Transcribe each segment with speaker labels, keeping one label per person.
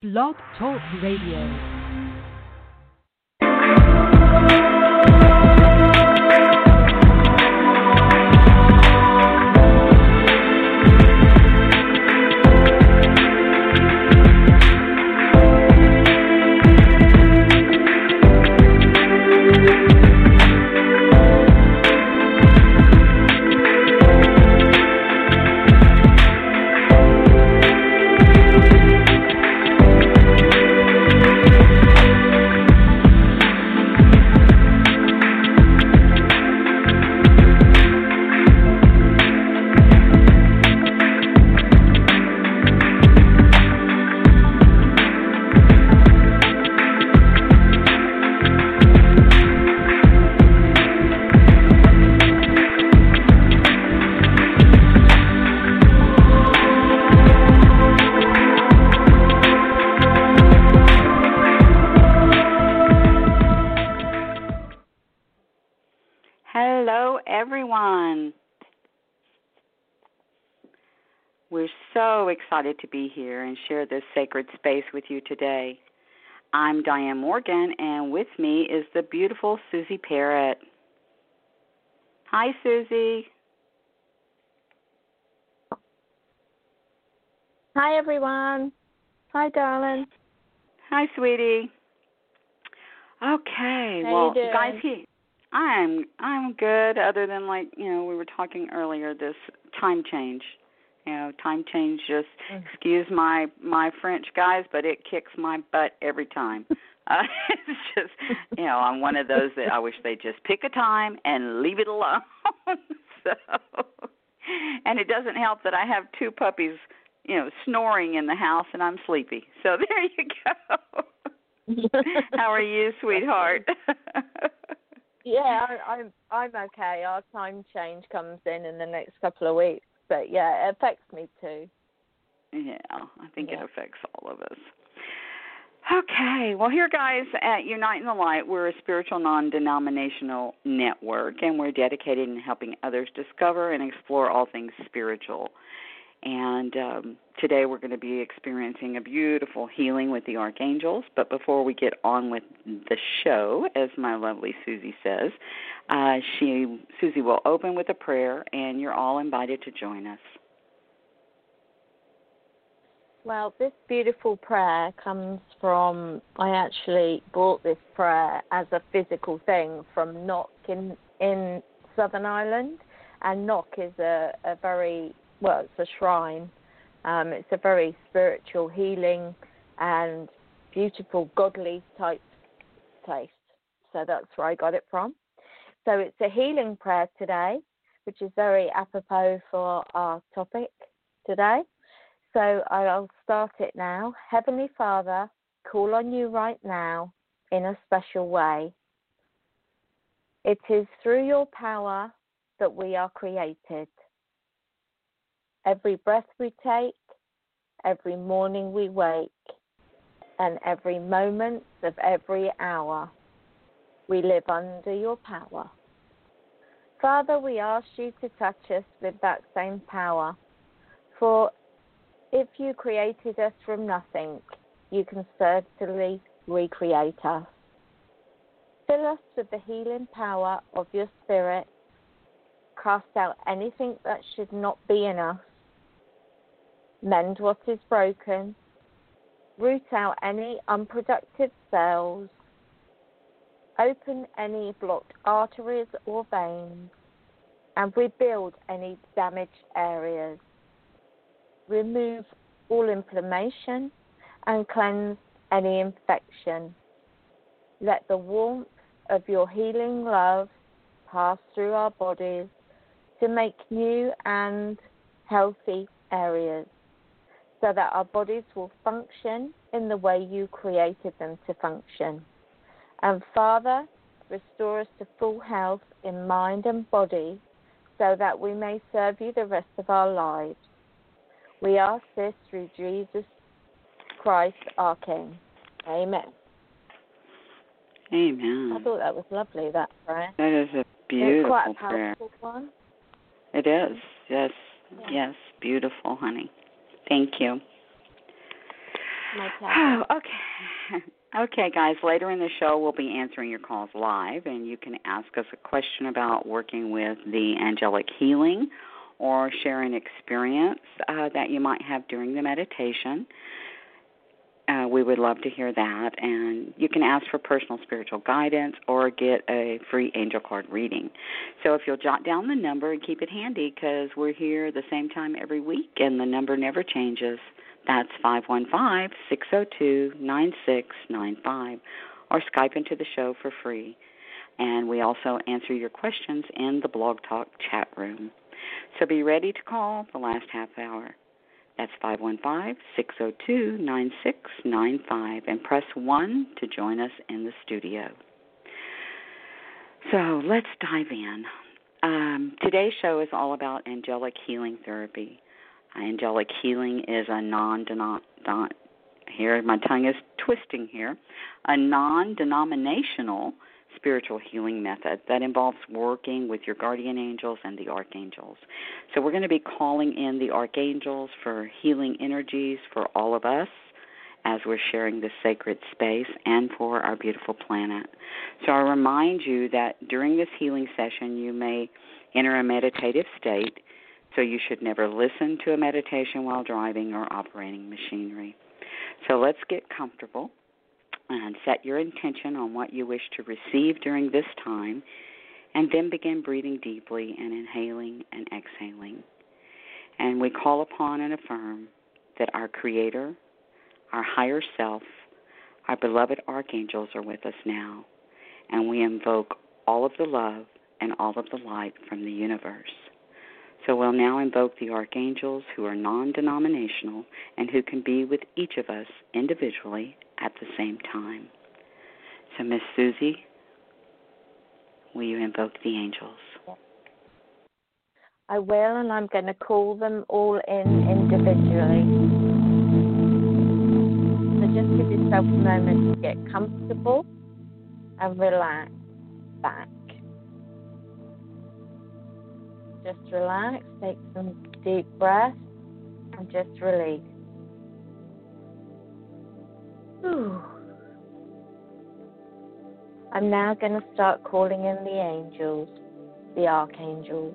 Speaker 1: Blog Talk Radio.
Speaker 2: Excited to be here and share this sacred space with you today. I'm Diane Morgan, and with me is the beautiful Susie Parrott. Hi, Susie.
Speaker 3: Hi, everyone. Hi, darling.
Speaker 2: Hi, sweetie. Okay,
Speaker 3: How
Speaker 2: well,
Speaker 3: you doing?
Speaker 2: guys, he, I'm I'm good. Other than like you know we were talking earlier, this time change. You know, time change just
Speaker 3: Mm.
Speaker 2: excuse my my French guys, but it kicks my butt every time. Uh, it's just you know I'm one of those that I wish they just pick a time and leave it alone. so, and it doesn't help that I have two puppies, you know, snoring in the house and I'm sleepy. So there you go. How are you, sweetheart?
Speaker 3: yeah, I, I'm I'm okay. Our time change comes in in the next couple of weeks, but yeah, it affects me too.
Speaker 2: Yeah, I think
Speaker 3: Yeah.
Speaker 2: it affects all of us. Okay, well, here, guys, at Unite in the Light, we're a spiritual non denominational network, and we're dedicated in helping others discover and explore all things spiritual. And um, today we're going to be experiencing a beautiful healing with the archangels. But before we get on with the show, as my lovely Susie says, uh, she Susie will open with a prayer, and you're all invited to join us.
Speaker 3: Well, this beautiful prayer comes from. I actually bought this prayer as a physical thing from Knock in in Southern Ireland, and Knock is a, a very well, it's a shrine. Um, it's a very spiritual, healing, and beautiful, godly type place. So that's where I got it from. So it's a healing prayer today, which is very apropos for our topic today. So I'll start it now. Heavenly Father, call on you right now in a special way. It is through your power that we are created. Every breath we take, every morning we wake, and every moment of every hour, we live under your power. Father, we ask you to touch us with that same power. For if you created us from nothing, you can certainly recreate us. Fill us with the healing power of your Spirit. Cast out anything that should not be in us. Mend what is broken. Root out any unproductive cells. Open any blocked arteries or veins. And rebuild any damaged areas remove all inflammation and cleanse any infection. Let the warmth of your healing love pass through our bodies to make new and healthy areas so that our bodies will function in the way you created them to function. And Father, restore us to full health in mind and body so that we may serve you the rest of our lives. We ask this through Jesus Christ, our King. Amen.
Speaker 2: Amen.
Speaker 3: I thought that was lovely, that prayer.
Speaker 2: That is a
Speaker 3: it's
Speaker 2: beautiful
Speaker 3: quite a
Speaker 2: prayer.
Speaker 3: powerful one.
Speaker 2: It is. Yes.
Speaker 3: Yeah.
Speaker 2: Yes. Beautiful, honey. Thank you.
Speaker 3: My pleasure.
Speaker 2: Oh, okay. Okay, guys, later in the show, we'll be answering your calls live, and you can ask us a question about working with the angelic healing or share an experience uh, that you might have during the meditation. Uh, we would love to hear that. And you can ask for personal spiritual guidance or get a free angel card reading. So if you'll jot down the number and keep it handy because we're here the same time every week and the number never changes. That's 515 602 9695 or Skype into the show for free. And we also answer your questions in the Blog Talk chat room. So be ready to call the last half hour. That's 515 602 9695 and press 1 to join us in the studio. So let's dive in. Um, today's show is all about angelic healing therapy. Angelic healing is a non here my tongue is twisting here a non denominational spiritual healing method that involves working with your guardian angels and the archangels. So, we're going to be calling in the archangels for healing energies for all of us as we're sharing this sacred space and for our beautiful planet. So, I remind you that during this healing session, you may enter a meditative state. So, you should never listen to a meditation while driving or operating machinery. So, let's get comfortable and set your intention on what you wish to receive during this time, and then begin breathing deeply and inhaling and exhaling. And we call upon and affirm that our Creator, our higher self, our beloved archangels are with us now, and we invoke all of the love and all of the light from the universe. So we'll now invoke the archangels who are non denominational and who can be with each of us individually at the same time. So, Miss Susie, will you invoke the angels?
Speaker 3: I will, and I'm going to call them all in individually. So just give yourself a moment to get comfortable and relax back. Just relax, take some deep breaths, and just release. Whew. I'm now going to start calling in the angels, the archangels.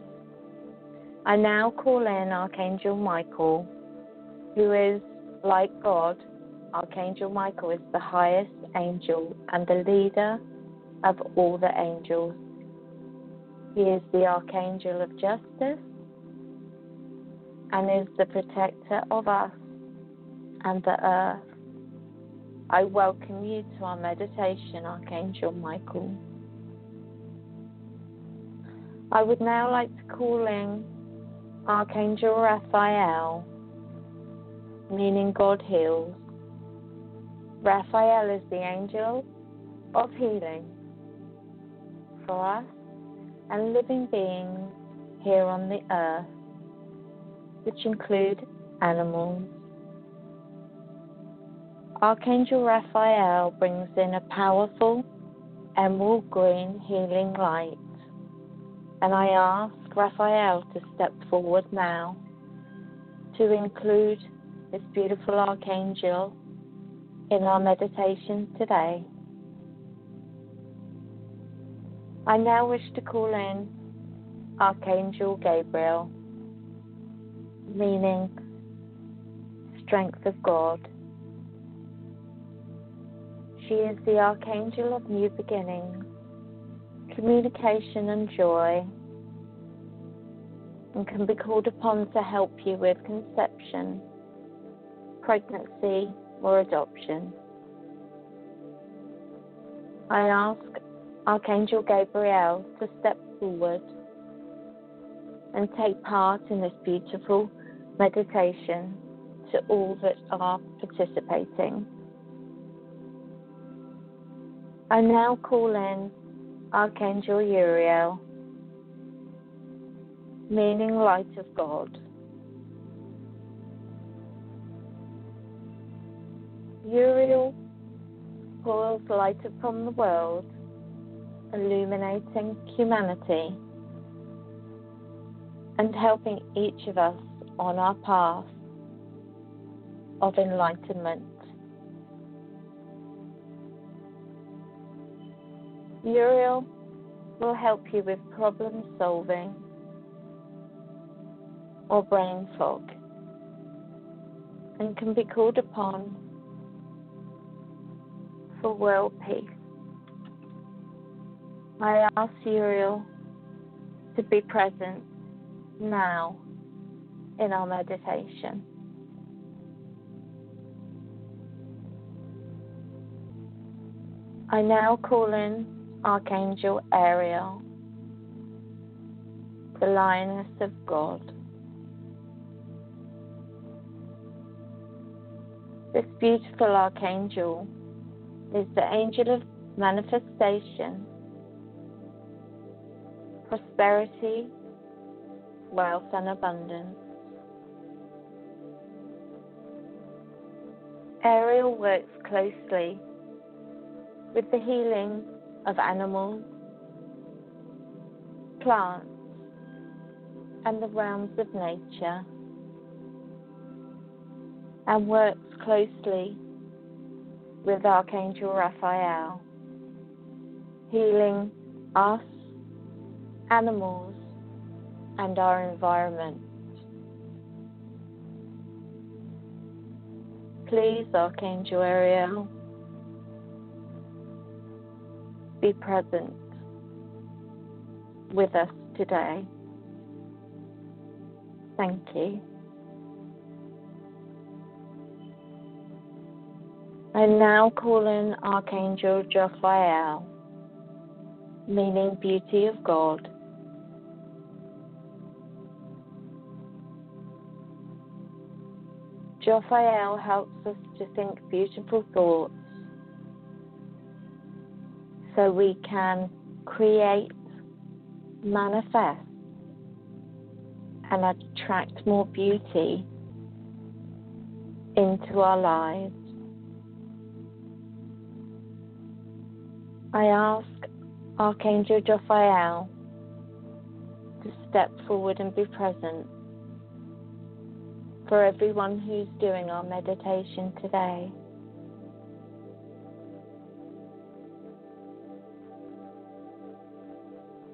Speaker 3: I now call in Archangel Michael, who is like God. Archangel Michael is the highest angel and the leader of all the angels. He is the Archangel of Justice and is the protector of us and the earth. I welcome you to our meditation, Archangel Michael. I would now like to call in Archangel Raphael, meaning God heals. Raphael is the angel of healing for us and living beings here on the earth, which include animals. Archangel Raphael brings in a powerful emerald green healing light, and I ask Raphael to step forward now to include this beautiful archangel in our meditation today. I now wish to call in Archangel Gabriel, meaning strength of God. She is the Archangel of new beginnings, communication, and joy, and can be called upon to help you with conception, pregnancy, or adoption. I ask Archangel Gabriel to step forward and take part in this beautiful meditation to all that are participating. I now call in Archangel Uriel, meaning light of God. Uriel pours light upon the world illuminating humanity and helping each of us on our path of enlightenment. Uriel will help you with problem solving or brain fog and can be called upon for world peace. I ask Uriel to be present now in our meditation. I now call in Archangel Ariel, the Lioness of God. This beautiful archangel is the angel of manifestation, prosperity, wealth, and abundance. Ariel works closely with the healing of animals, plants, and the realms of nature, and works closely with Archangel Raphael, healing us, animals, and our environment. Please, Archangel Ariel, be present with us today. Thank you. I now call in Archangel Jophiel, meaning beauty of God. Jophiel helps us to think beautiful thoughts so we can create, manifest, and attract more beauty into our lives. I ask Archangel Jophiel to step forward and be present for everyone who's doing our meditation today.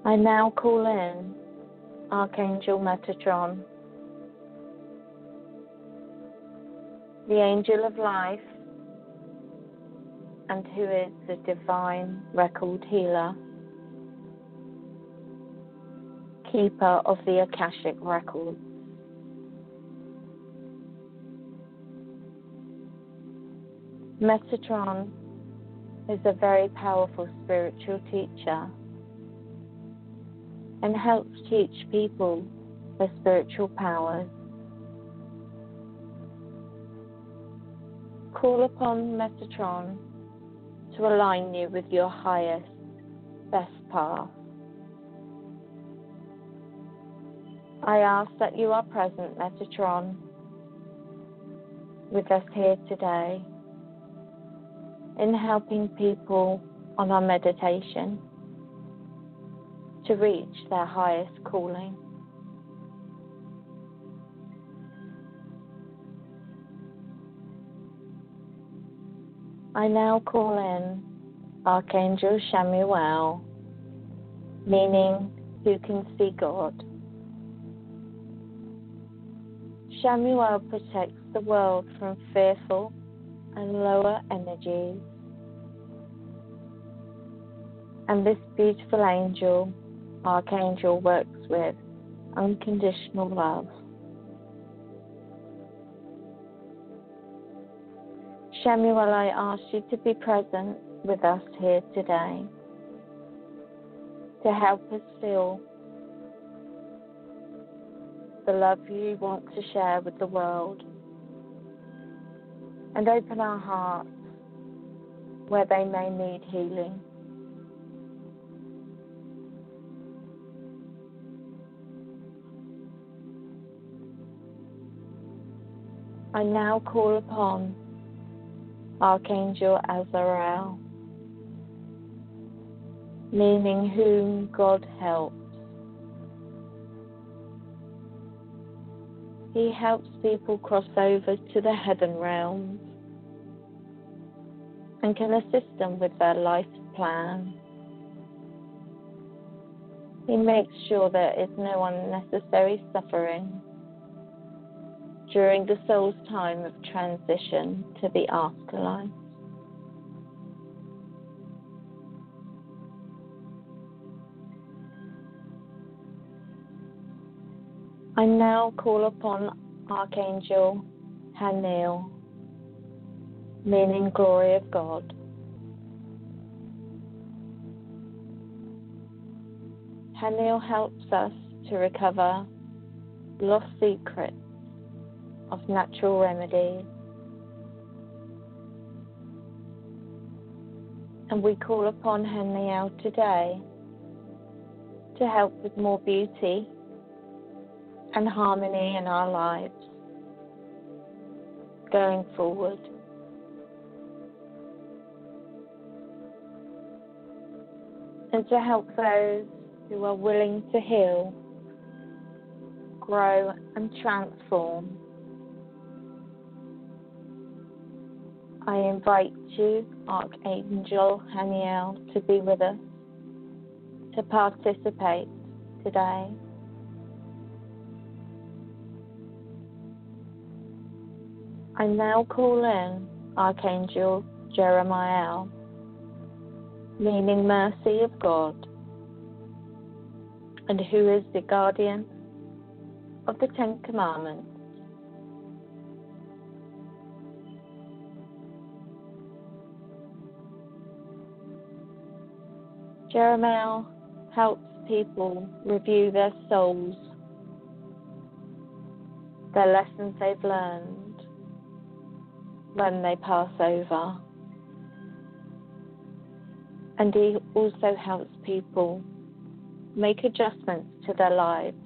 Speaker 3: I now call in Archangel Metatron, the angel of life, and who is the divine record healer, keeper of the Akashic records. Metatron is a very powerful spiritual teacher and helps teach people their spiritual powers. Call upon Metatron to align you with your highest, best path. I ask that you are present, Metatron, with us here today in helping people on our meditation to reach their highest calling. I now call in Archangel Chamuel, meaning who can see God. Chamuel protects the world from fearful and lower energies. And this beautiful angel Archangel works with unconditional love. Chamuel, I ask you to be present with us here today to help us feel the love you want to share with the world and open our hearts where they may need healing. I now call upon Archangel Azrael, meaning whom God helps. He helps people cross over to the heaven realms and can assist them with their life plan He makes sure there is no unnecessary suffering during the soul's time of transition to the afterlife. I now call upon Archangel Haniel, meaning glory of God. Haniel helps us to recover lost secrets of natural remedies. And we call upon Haniel today to help with more beauty and harmony in our lives going forward. And to help those who are willing to heal, grow, and transform. I invite you, Archangel Haniel, to be with us, to participate today. I now call in Archangel Jeremiah, meaning mercy of God, and who is the guardian of the Ten Commandments. Jeremiah helps people review their souls, their lessons they've learned when they pass over. And he also helps people make adjustments to their lives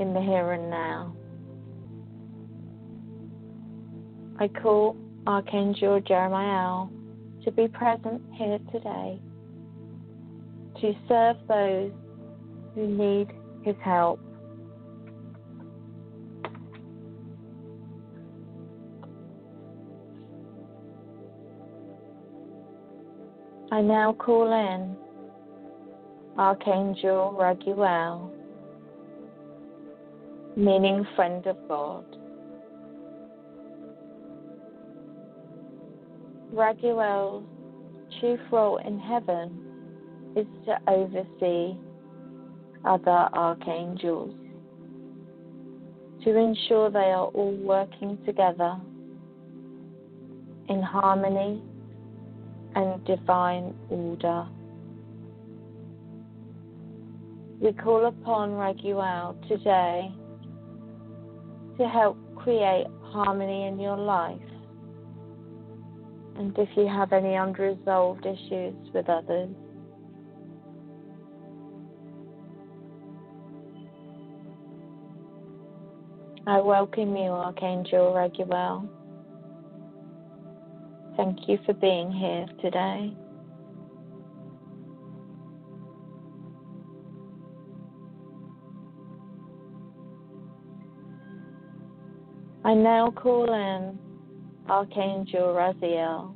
Speaker 3: in the here and now. I call Archangel Jeremiah to be present here today to serve those who need his help. I now call in Archangel Raguel, meaning friend of God. Raguel's chief role in heaven is to oversee other archangels to ensure they are all working together in harmony and divine order. We call upon Raguel today to help create harmony in your life. And if you have any unresolved issues with others, I welcome you, Archangel Raguel. Thank you for being here today. I now call in Archangel Raziel,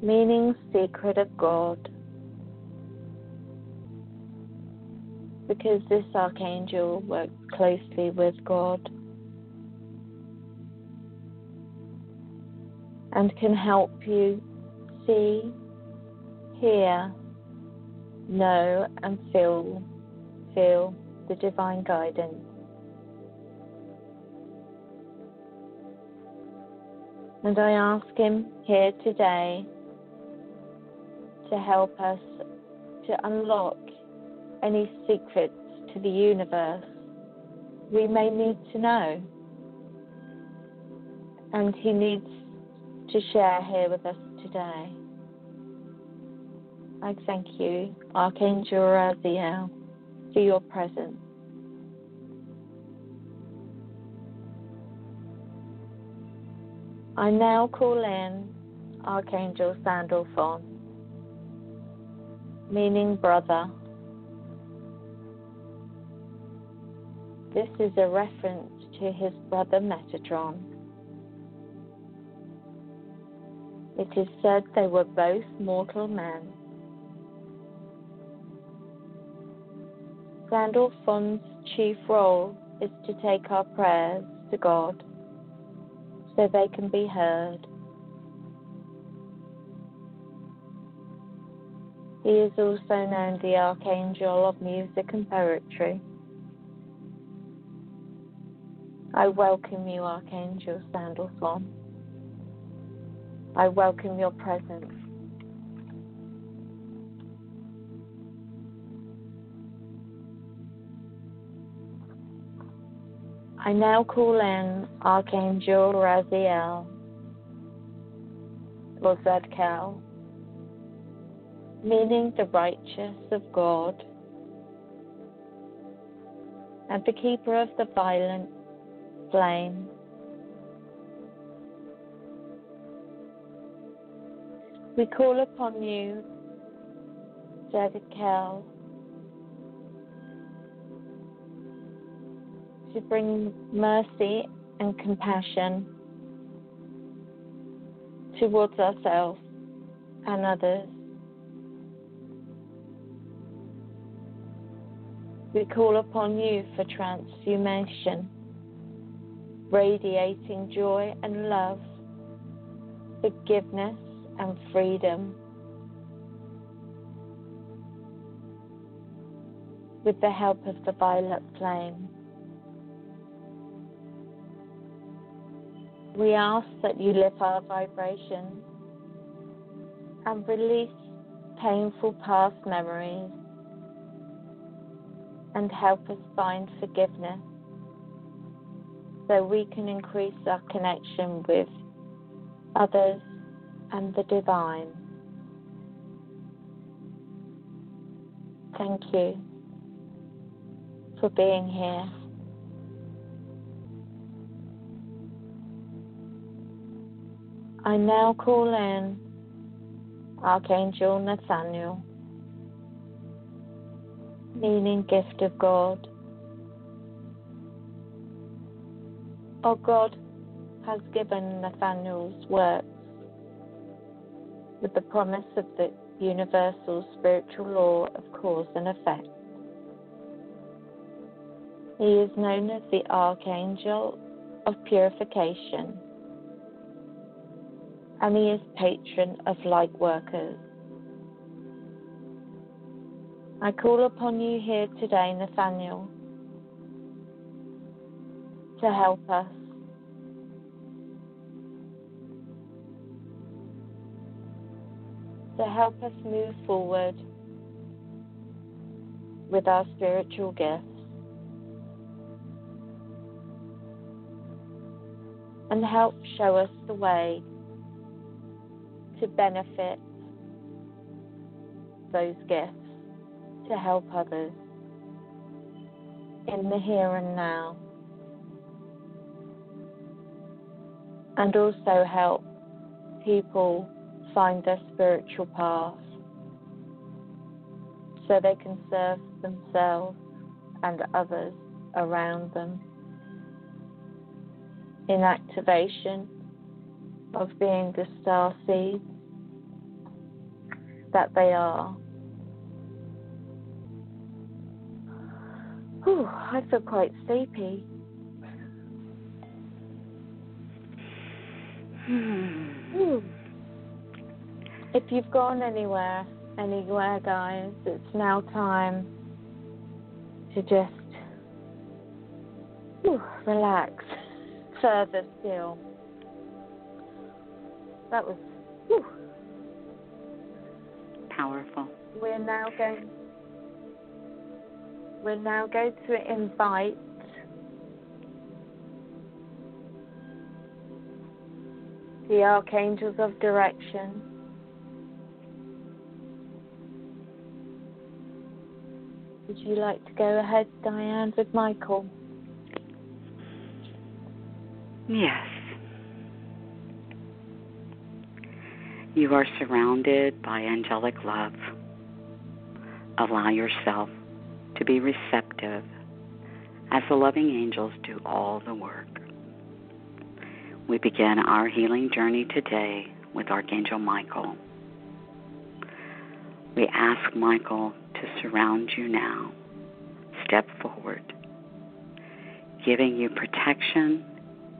Speaker 3: meaning secret of God, because this archangel works closely with God. and can help you see, hear, know, and feel feel the divine guidance. And I ask him here today to help us to unlock any secrets to the universe we may need to know. And he needs to share here with us today. I thank you, Archangel Raziel, for your presence. I now call in Archangel Sandalphon, meaning brother. This is a reference to his brother Metatron. It is said they were both mortal men. Sandalphon's chief role is to take our prayers to God so they can be heard. He is also known the Archangel of Music and Poetry. I welcome you, Archangel Sandalphon. I welcome your presence. I now call in Archangel Raziel or Zadkiel, meaning the righteous of God and the keeper of the violent We call upon you, Zadkiel, to bring mercy and compassion towards ourselves and others. We call upon you for transformation, radiating joy and love, forgiveness and freedom. With the help of the violet flame. We ask that you lift our vibration and release painful past memories and help us find forgiveness so we can increase our connection with others and the divine. Thank you for being here. I now call in Archangel Nathaniel, meaning gift of God. Our God has given Nathaniel's works with the promise of the universal spiritual law of cause and effect. He is known as the Archangel of Purification and he is patron of light workers. I call upon you here today, Nathaniel, to help us. To help us move forward with our spiritual gifts. And help show us the way to benefit those gifts to help others in the here and now. And also help people find their spiritual path so they can serve themselves and others around them in activation of being the star seeds that they are. Whew, I feel quite sleepy.
Speaker 2: Hmm.
Speaker 3: If you've gone anywhere, anywhere, guys, it's now time to just whew, relax further still. That was whew.
Speaker 2: powerful.
Speaker 3: We're now going. We're now going to invite the archangels of direction. Would you like to go ahead, Diane, with Michael?
Speaker 2: Yes. You are surrounded by angelic love. Allow yourself to be receptive as the loving angels do all the work. We begin our healing journey today with Archangel Michael. We ask Michael to surround you now, step forward, giving you protection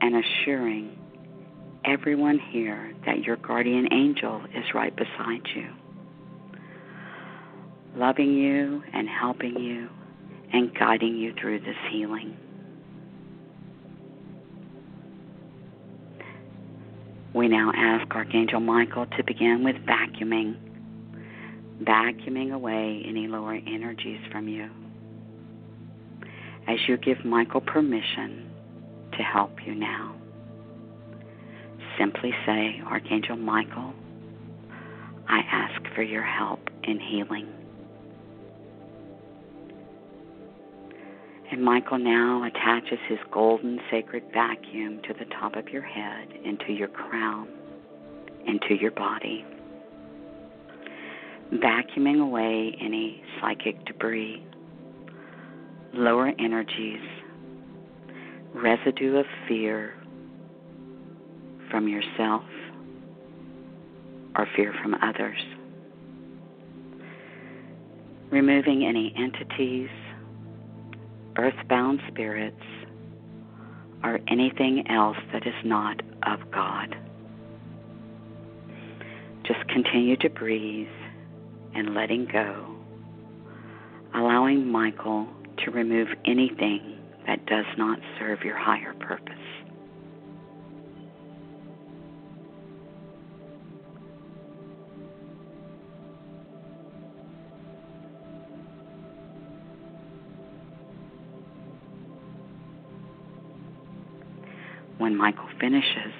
Speaker 2: and assuring everyone here that your guardian angel is right beside you, loving you and helping you and guiding you through this healing. We now ask Archangel Michael to begin with vacuuming, vacuuming away any lower energies from you. As you give Michael permission to help you now, simply say, Archangel Michael, I ask for your help in healing. And Michael now attaches his golden sacred vacuum to the top of your head, into your crown, into your body, vacuuming away any psychic debris, lower energies, residue of fear from yourself or fear from others. Removing any entities, earthbound spirits, or anything else that is not of God. Just continue to breathe and letting go, allowing Michael to remove anything that does not serve your higher purpose. When Michael finishes,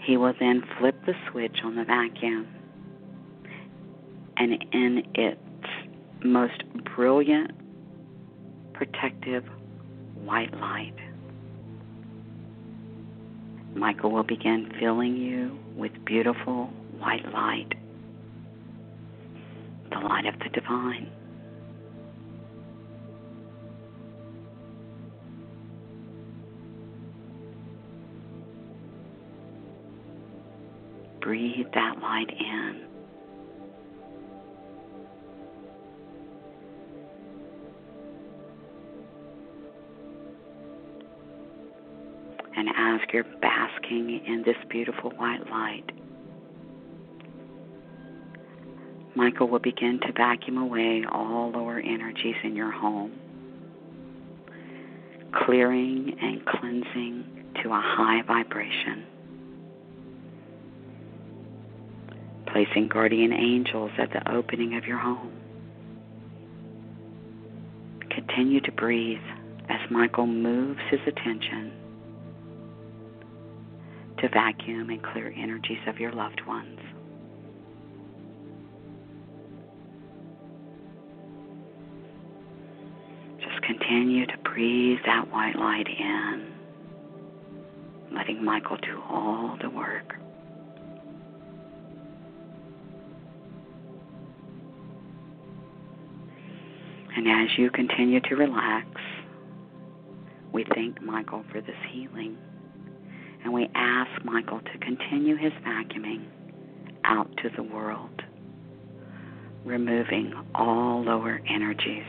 Speaker 2: he will then flip the switch on the vacuum, and in its most brilliant, protective white light, Michael will begin filling you with beautiful white light, the light of the divine. breathe that light in. And as you're basking in this beautiful white light, Michael will begin to vacuum away all lower energies in your home, clearing and cleansing to a high vibration. placing guardian angels at the opening of your home. Continue to breathe as Michael moves his attention to vacuum and clear energies of your loved ones. Just continue to breathe that white light in, letting Michael do all the work. And as you continue to relax, we thank Michael for this healing. And we ask Michael to continue his vacuuming out to the world, removing all lower energies.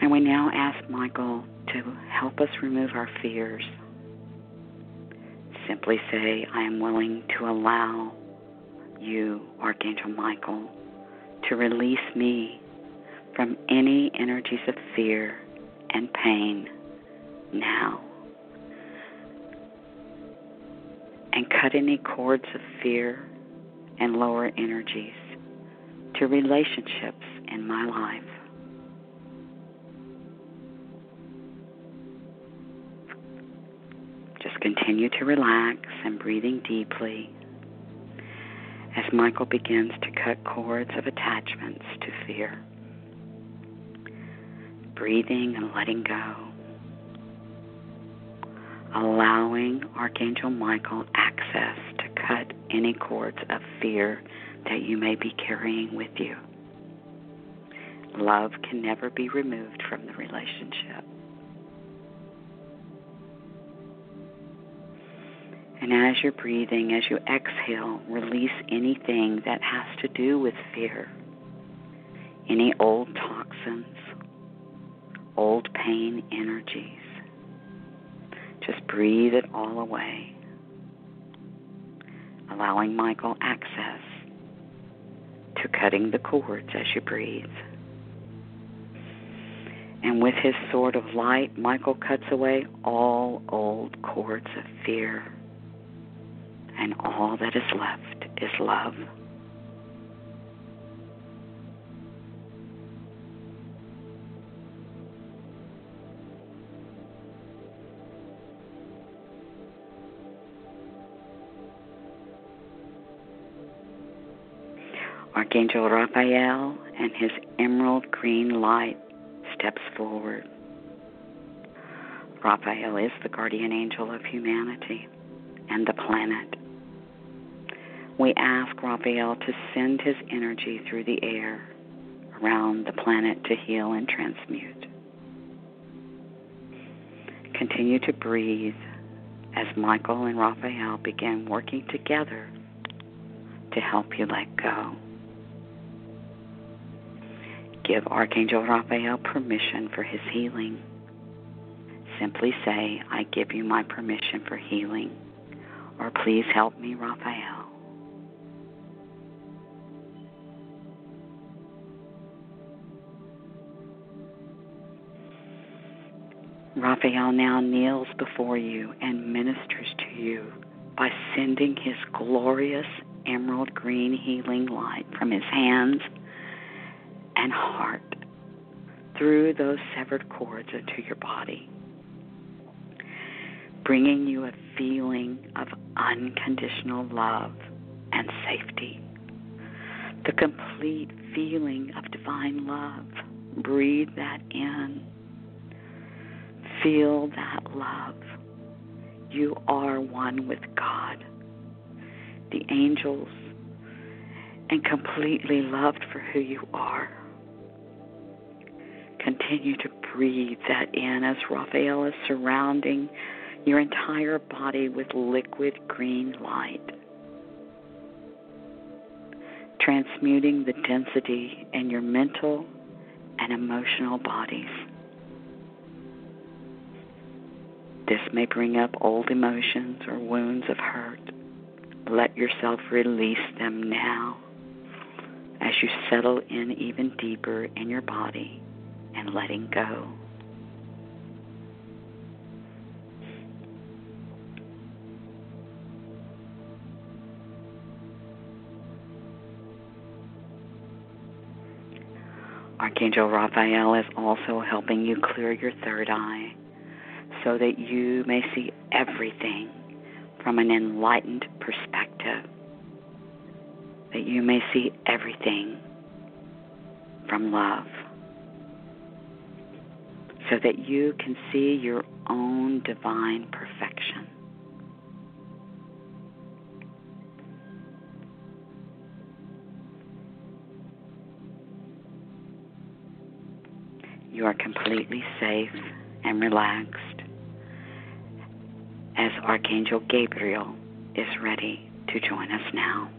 Speaker 2: And we now ask Michael to help us remove our fears. Simply say, I am willing to allow you, Archangel Michael, to release me from any energies of fear and pain now. And cut any cords of fear and lower energies to relationships in my life. Just continue to relax and breathing deeply as Michael begins to cut cords of attachments to fear. Breathing and letting go. Allowing Archangel Michael access to cut any cords of fear that you may be carrying with you. Love can never be removed from the relationship. And as you're breathing, as you exhale, release anything that has to do with fear, any old toxins, old pain energies. Just breathe it all away, allowing Michael access to cutting the cords as you breathe. And with his sword of light, Michael cuts away all old cords of fear. And all that is left is love. Archangel Raphael and his emerald green light steps forward. Raphael is the guardian angel of humanity and the planet. We ask Raphael to send his energy through the air around the planet to heal and transmute. Continue to breathe as Michael and Raphael begin working together to help you let go give Archangel Raphael permission for his healing. Simply say, I give you my permission for healing, or please help me, Raphael. Raphael now kneels before you and ministers to you by sending his glorious emerald green healing light from his hands and heart through those severed cords into your body, bringing you a feeling of unconditional love and safety. The complete feeling of divine love. Breathe that in. Feel that love. You are one with God, the angels, and completely loved for who you are. Continue to breathe that in as Raphael is surrounding your entire body with liquid green light, transmuting the density in your mental and emotional bodies. This may bring up old emotions or wounds of hurt. Let yourself release them now as you settle in even deeper in your body and letting go. Archangel Raphael is also helping you clear your third eye so that you may see everything from an enlightened perspective, that you may see everything from love. So that you can see your own divine perfection. You are completely safe and relaxed as Archangel Gabriel is ready to join us now.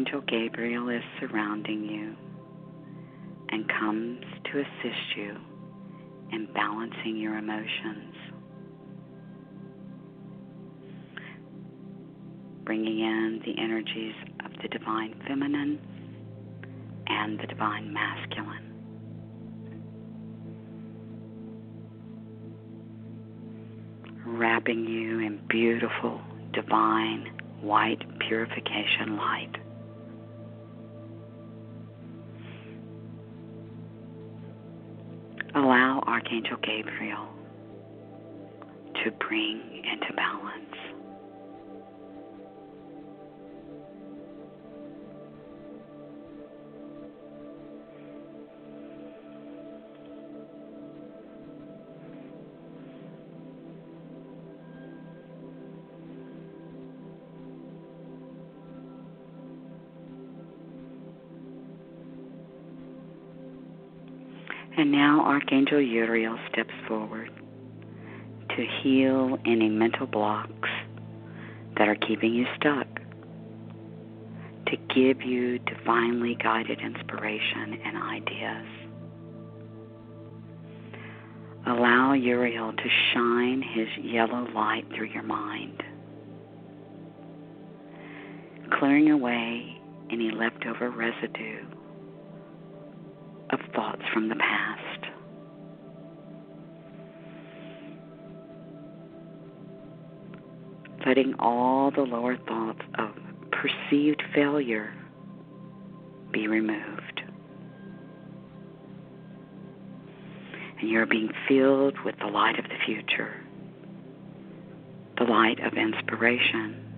Speaker 2: Archangel Gabriel is surrounding you and comes to assist you in balancing your emotions. Bringing in the energies of the divine feminine and the divine masculine. Wrapping you in beautiful, divine, white purification light. Archangel Gabriel to bring into balance. Archangel Uriel steps forward to heal any mental blocks that are keeping you stuck, to give you divinely guided inspiration and ideas. Allow Uriel to shine his yellow light through your mind, clearing away any leftover residue of thoughts from the past. Letting all the lower thoughts of perceived failure be removed. And you're being filled with the light of the future, the light of inspiration.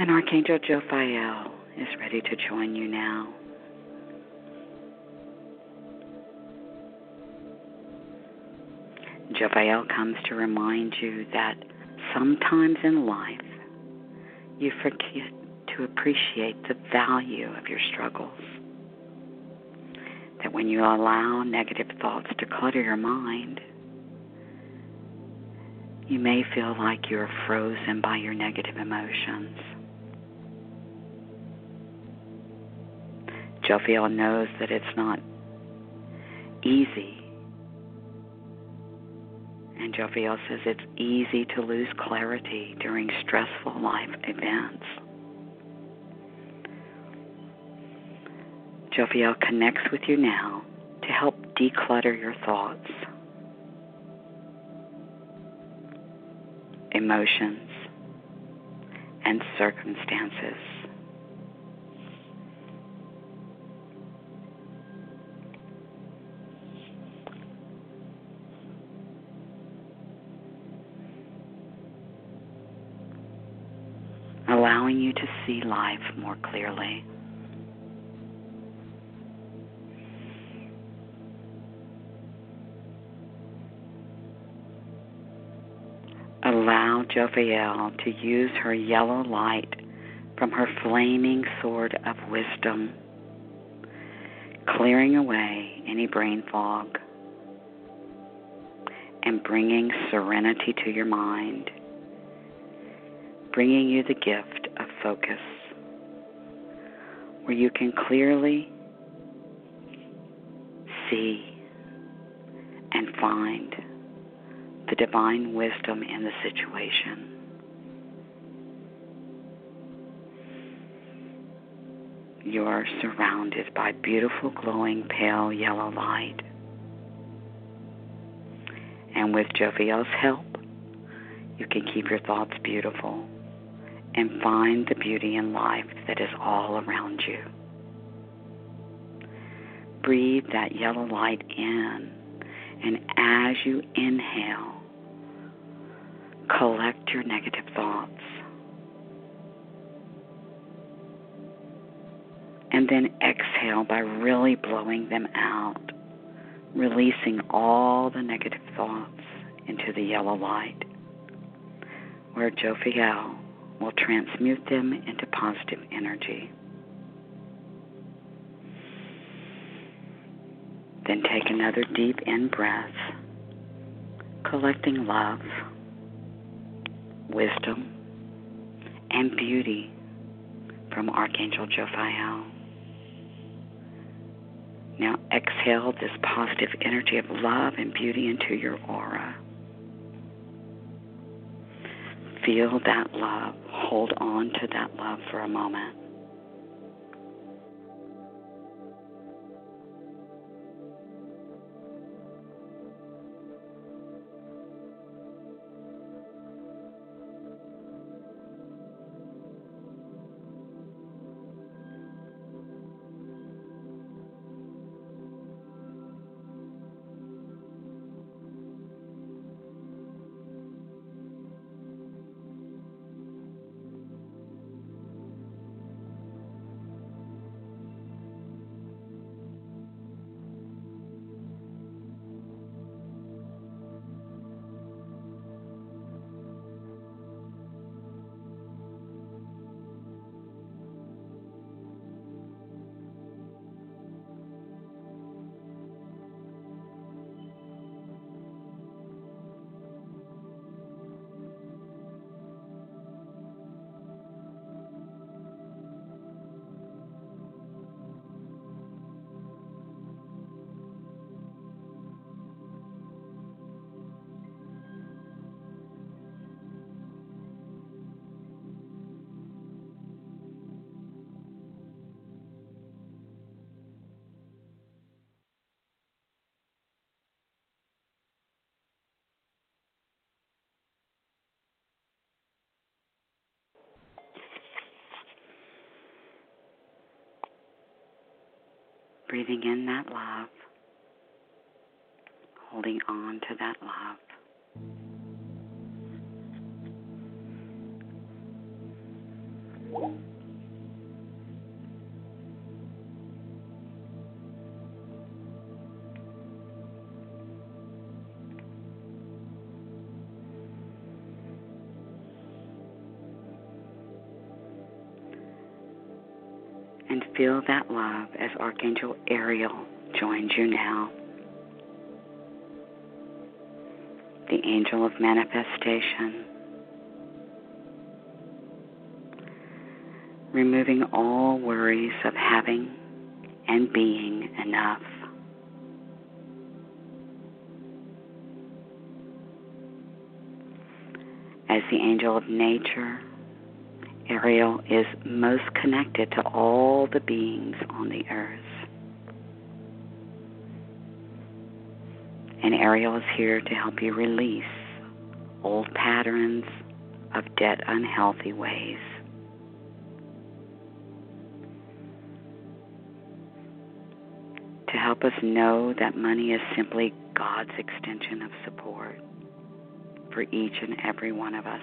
Speaker 2: And Archangel Jophiel is ready to join you now. Jophiel comes to remind you that sometimes in life you forget to appreciate the value of your struggles. That when you allow negative thoughts to clutter your mind, you may feel like you're frozen by your negative emotions. Jophiel knows that it's not easy. And Jophiel says it's easy to lose clarity during stressful life events. Jophiel connects with you now to help declutter your thoughts, emotions, and circumstances. You to see life more clearly. Allow Jophiel to use her yellow light from her flaming sword of wisdom, clearing away any brain fog and bringing serenity to your mind bringing you the gift focus, where you can clearly see and find the divine wisdom in the situation. You are surrounded by beautiful, glowing, pale yellow light. And with Jophiel's help, you can keep your thoughts beautiful and find the beauty in life that is all around you. Breathe that yellow light in, and as you inhale, collect your negative thoughts. And then exhale by really blowing them out releasing all the negative thoughts into the yellow light, where Jophiel will transmute them into positive energy. Then take another deep in breath, collecting love, wisdom, and beauty from Archangel Jophiel. Now exhale this positive energy of love and beauty into your aura. Feel that love. Hold on to that love for a moment. Breathing in that love, holding on to that love. Feel that love as Archangel Ariel joins you now. The angel of manifestation. Removing all worries of having and being enough. As the angel of nature, Ariel is most connected to all the beings on the earth. And Ariel is here to help you release old patterns of dead, unhealthy ways. To help us know that money is simply God's extension of support for each and every one of us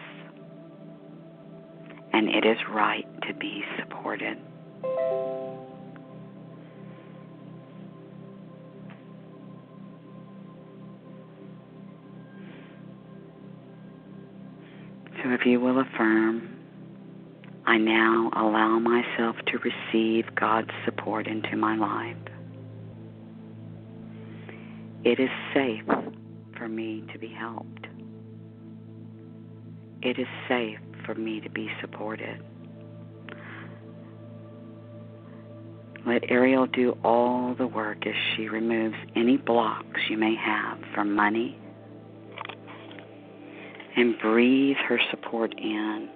Speaker 2: and it is right to be supported. So if you will affirm, I now allow myself to receive God's support into my life. It is safe for me to be helped. It is safe for me to be supported. Let Ariel do all the work as she removes any blocks you may have for money and breathe her support in.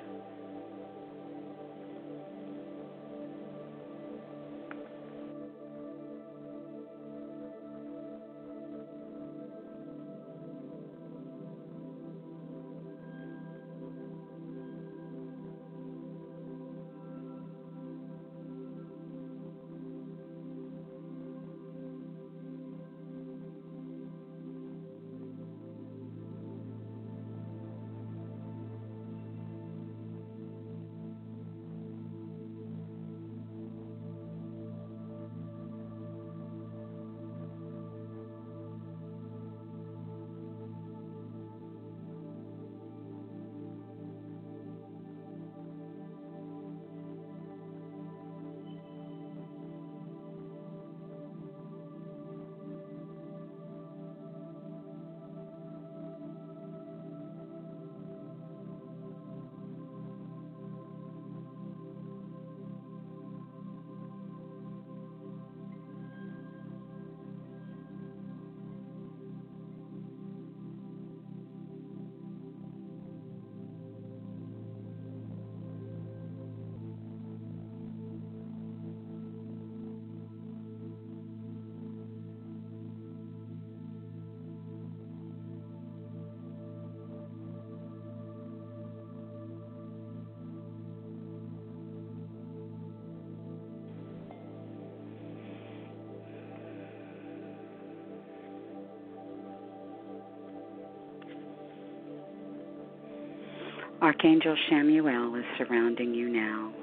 Speaker 2: Archangel Chamuel is surrounding you now.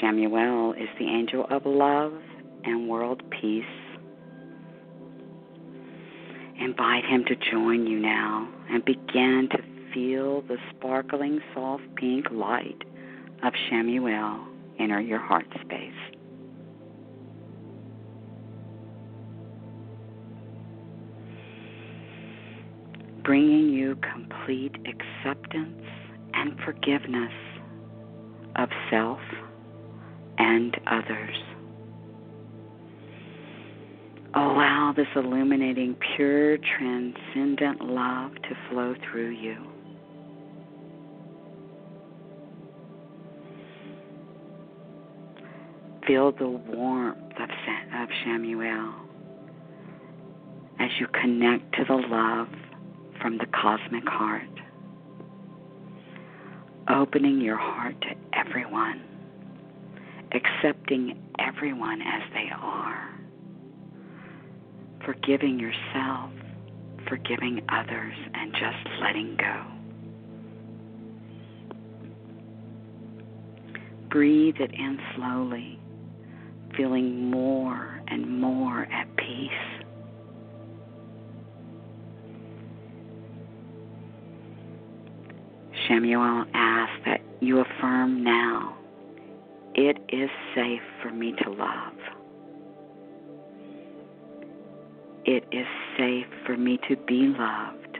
Speaker 2: Chamuel is the angel of love and world peace. Invite him to join you now and begin to feel the sparkling soft pink light of Chamuel enter your heart space. Bringing you complete forgiveness of self and others. Allow this illuminating, pure, transcendent love to flow through you. Feel the warmth of, of Chamuel as you connect to the love from the cosmic heart, opening your heart to everyone, accepting everyone as they are, forgiving yourself, forgiving others, and just letting go. Breathe it in slowly feeling more and more at peace. Chamuel asks that you affirm now it is safe for me to love. It is safe for me to be loved.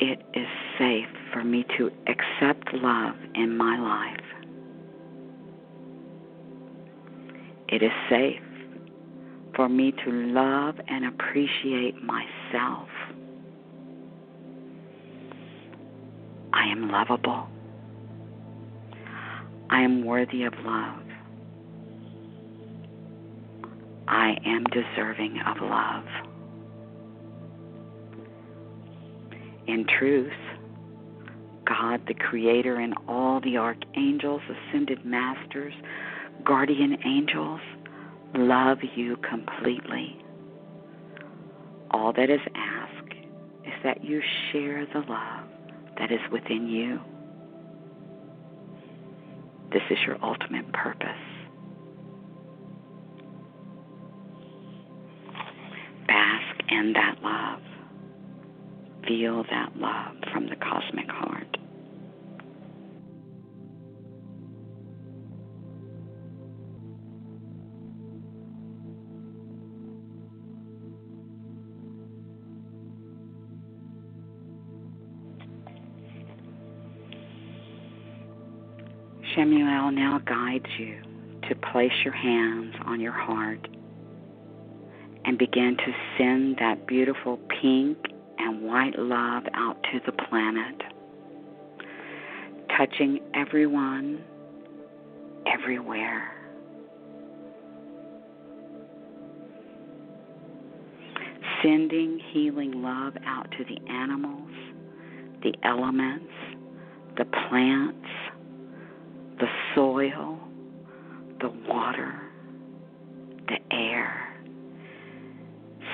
Speaker 2: It is safe for me to accept love in my life. It is safe for me to love and appreciate myself. I am lovable. I am worthy of love. I am deserving of love. In truth, God, the Creator, and all the archangels, ascended masters, guardian angels love you completely. All that is asked is that you share the love that is within you. This is your ultimate purpose. Bask in that love. Feel that love from the cosmic heart. Chamuel now guides you to place your hands on your heart and begin to send that beautiful pink and white love out to the planet, touching everyone, everywhere. Sending healing love out to the animals, the elements, the plants, soil, the water, the air,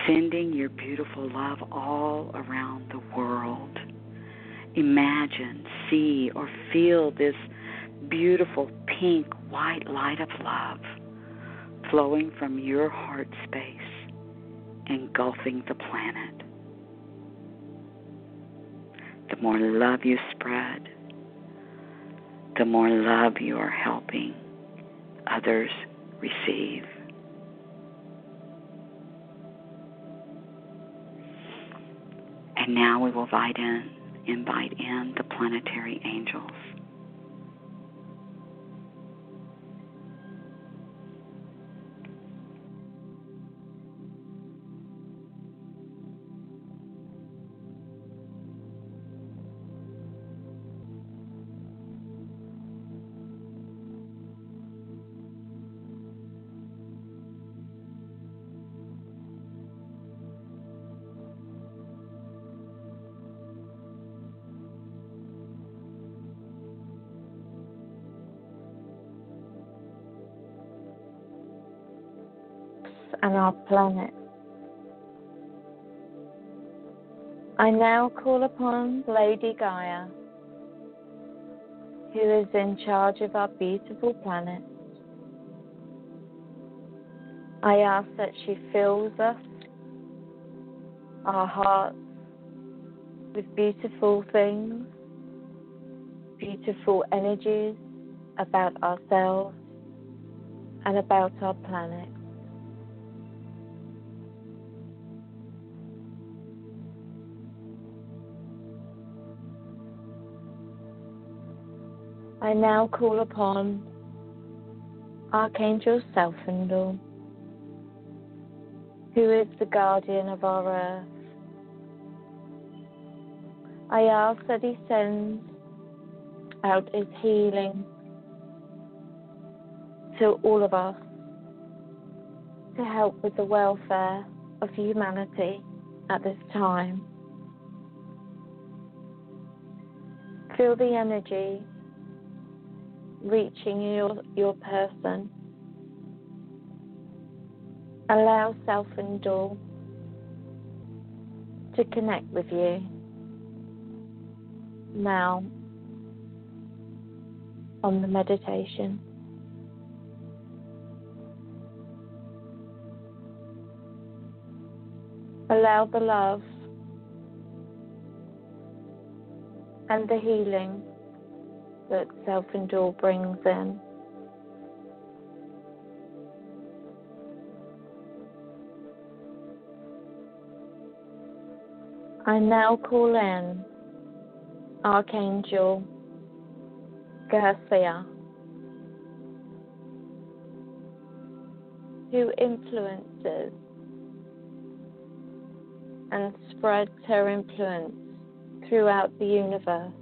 Speaker 2: sending your beautiful love all around the world. Imagine, see, or feel this beautiful pink, white light of love flowing from your heart space, engulfing the planet. The more love you spread, the more love you are helping others receive. And now we will invite in, invite in the planetary angels.
Speaker 3: And our planet. I now call upon Lady Gaia, who is in charge of our beautiful planet. I ask that she fills us, our hearts, with beautiful things, beautiful energies about ourselves and about our planet. I now call upon Archangel Selfindor, who is the guardian of our earth. I ask that he sends out his healing to all of us to help with the welfare of humanity at this time. Feel the energy reaching your, your person. Allow Selfindor to connect with you now on the meditation. Allow the love and the healing that Selfindor brings in. I now call in Archangel Gersisa, who influences and spreads her influence throughout the universe.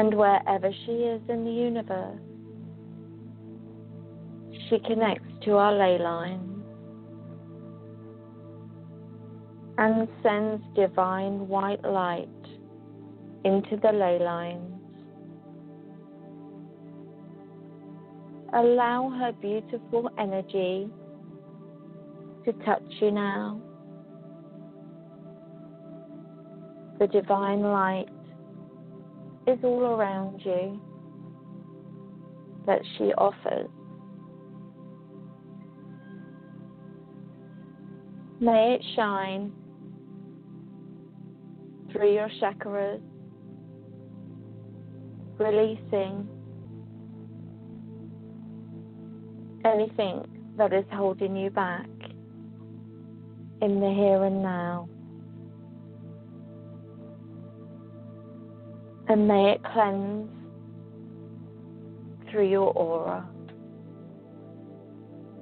Speaker 3: And wherever she is in the universe, she connects to our ley line and sends divine white light into the ley lines. Allow her beautiful energy to touch you now. The divine light is all around you that she offers. May it shine through your chakras, releasing anything that is holding you back in the here and now. And may it cleanse through your aura,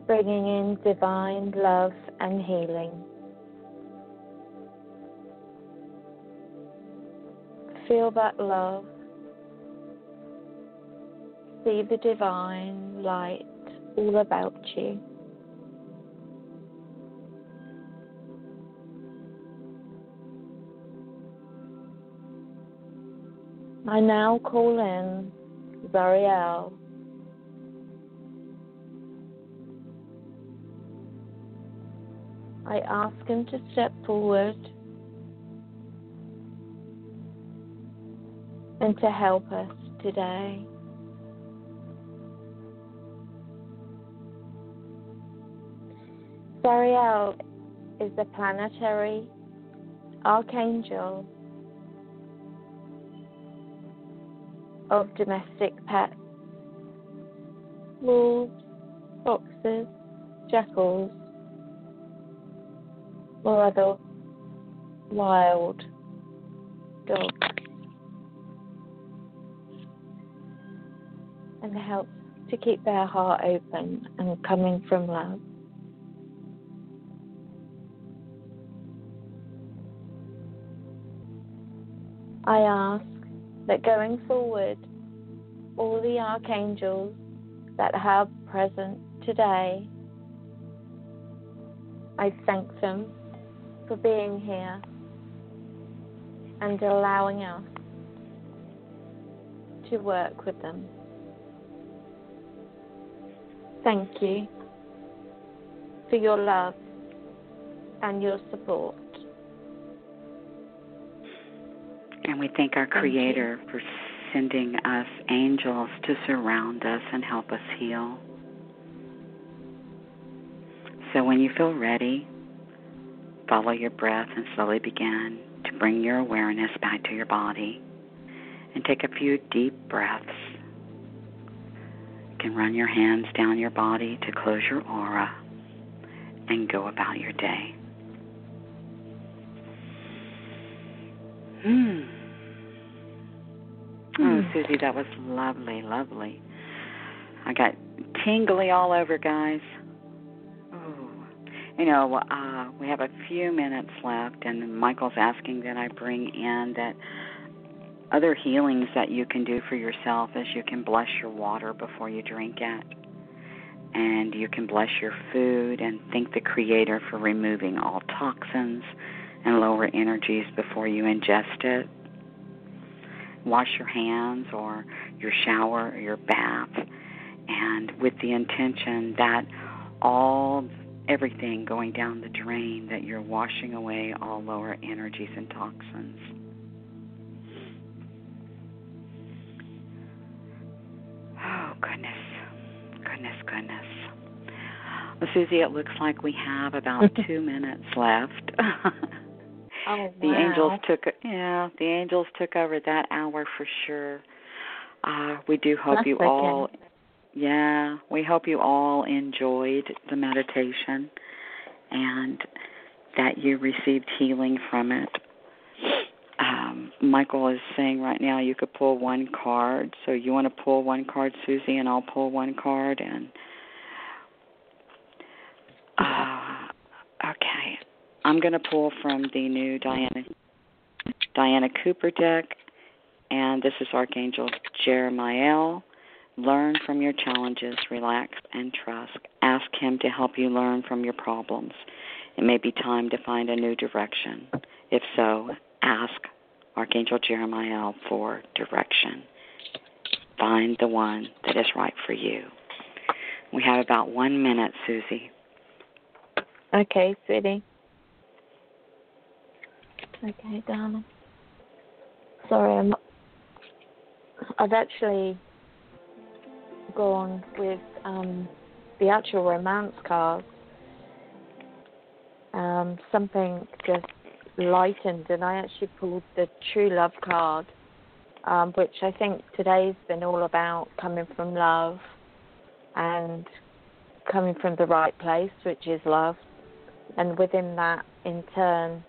Speaker 3: bringing in divine love and healing. Feel that love. See the divine light all about you. I now call in Zariel. I ask him to step forward and to help us today. Zariel is the planetary archangel of domestic pets wolves, foxes, jackals, or other wild dogs. And helps to keep their heart open and coming from love. I ask that going forward, all the archangels that are present today, I thank them for being here and allowing us to work with them. Thank you for your love and your support.
Speaker 2: And we thank our Creator for sending us angels to surround us and help us heal. So when you feel ready, follow your breath and slowly begin to bring your awareness back to your body and take a few deep breaths. You can run your hands down your body to close your aura and go about your day. Hmm. Oh,
Speaker 3: Hmm.
Speaker 2: Susie, that was lovely, lovely. I got tingly all over, guys. Oh, you know, uh, we have a few minutes left, and Michael's asking that I bring in that other healings that you can do for yourself is you can bless your water before you drink it. And you can bless your food and thank the Creator for removing all toxins and lower energies before you ingest it. Wash your hands or your shower or your bath, and with the intention that all everything going down the drain, that you're washing away all lower energies and toxins. Oh, goodness. Goodness, goodness. Well, Susie, it looks like we have about two minutes left.
Speaker 3: Oh,
Speaker 2: the
Speaker 3: wow.
Speaker 2: angels took yeah, the angels took over that hour for sure. Uh, we do hope
Speaker 3: That's
Speaker 2: you all yeah, we hope you all enjoyed the meditation and that you received healing from it. Um, Michael is saying right now you could pull one card. So you want to pull one card, Susie, and I'll pull one card and uh, okay. I'm going to pull from the new Diana Diana Cooper deck, and this is Archangel Jeremiah. Learn from your challenges, relax, and trust. Ask him to help you learn from your problems. It may be time to find a new direction. If so, ask Archangel Jeremiah for direction. Find the one that is right for you. We have about one minute, Susie.
Speaker 3: Okay, sweetie. Okay, darling. Sorry, I'm. I've actually gone with um, the actual romance cards. Um, something just lightened, and I actually pulled the true love card, um, which I think today's been all about coming from love and coming from the right place, which is love and within that, in turn,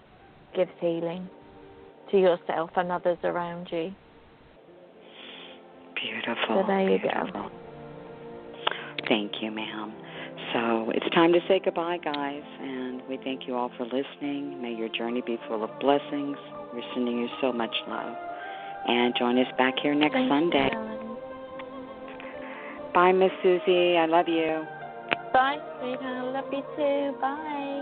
Speaker 3: gives healing to yourself and others around you.
Speaker 2: Beautiful.
Speaker 3: So there you go.
Speaker 2: Thank you, ma'am. So it's time to say goodbye, guys, and we thank you all for listening. May your journey be full of blessings. We're sending you so much love. And join us back here next Sunday. Bye, Miss Susie. I love you.
Speaker 3: Bye, sweetheart. Love you too. Bye.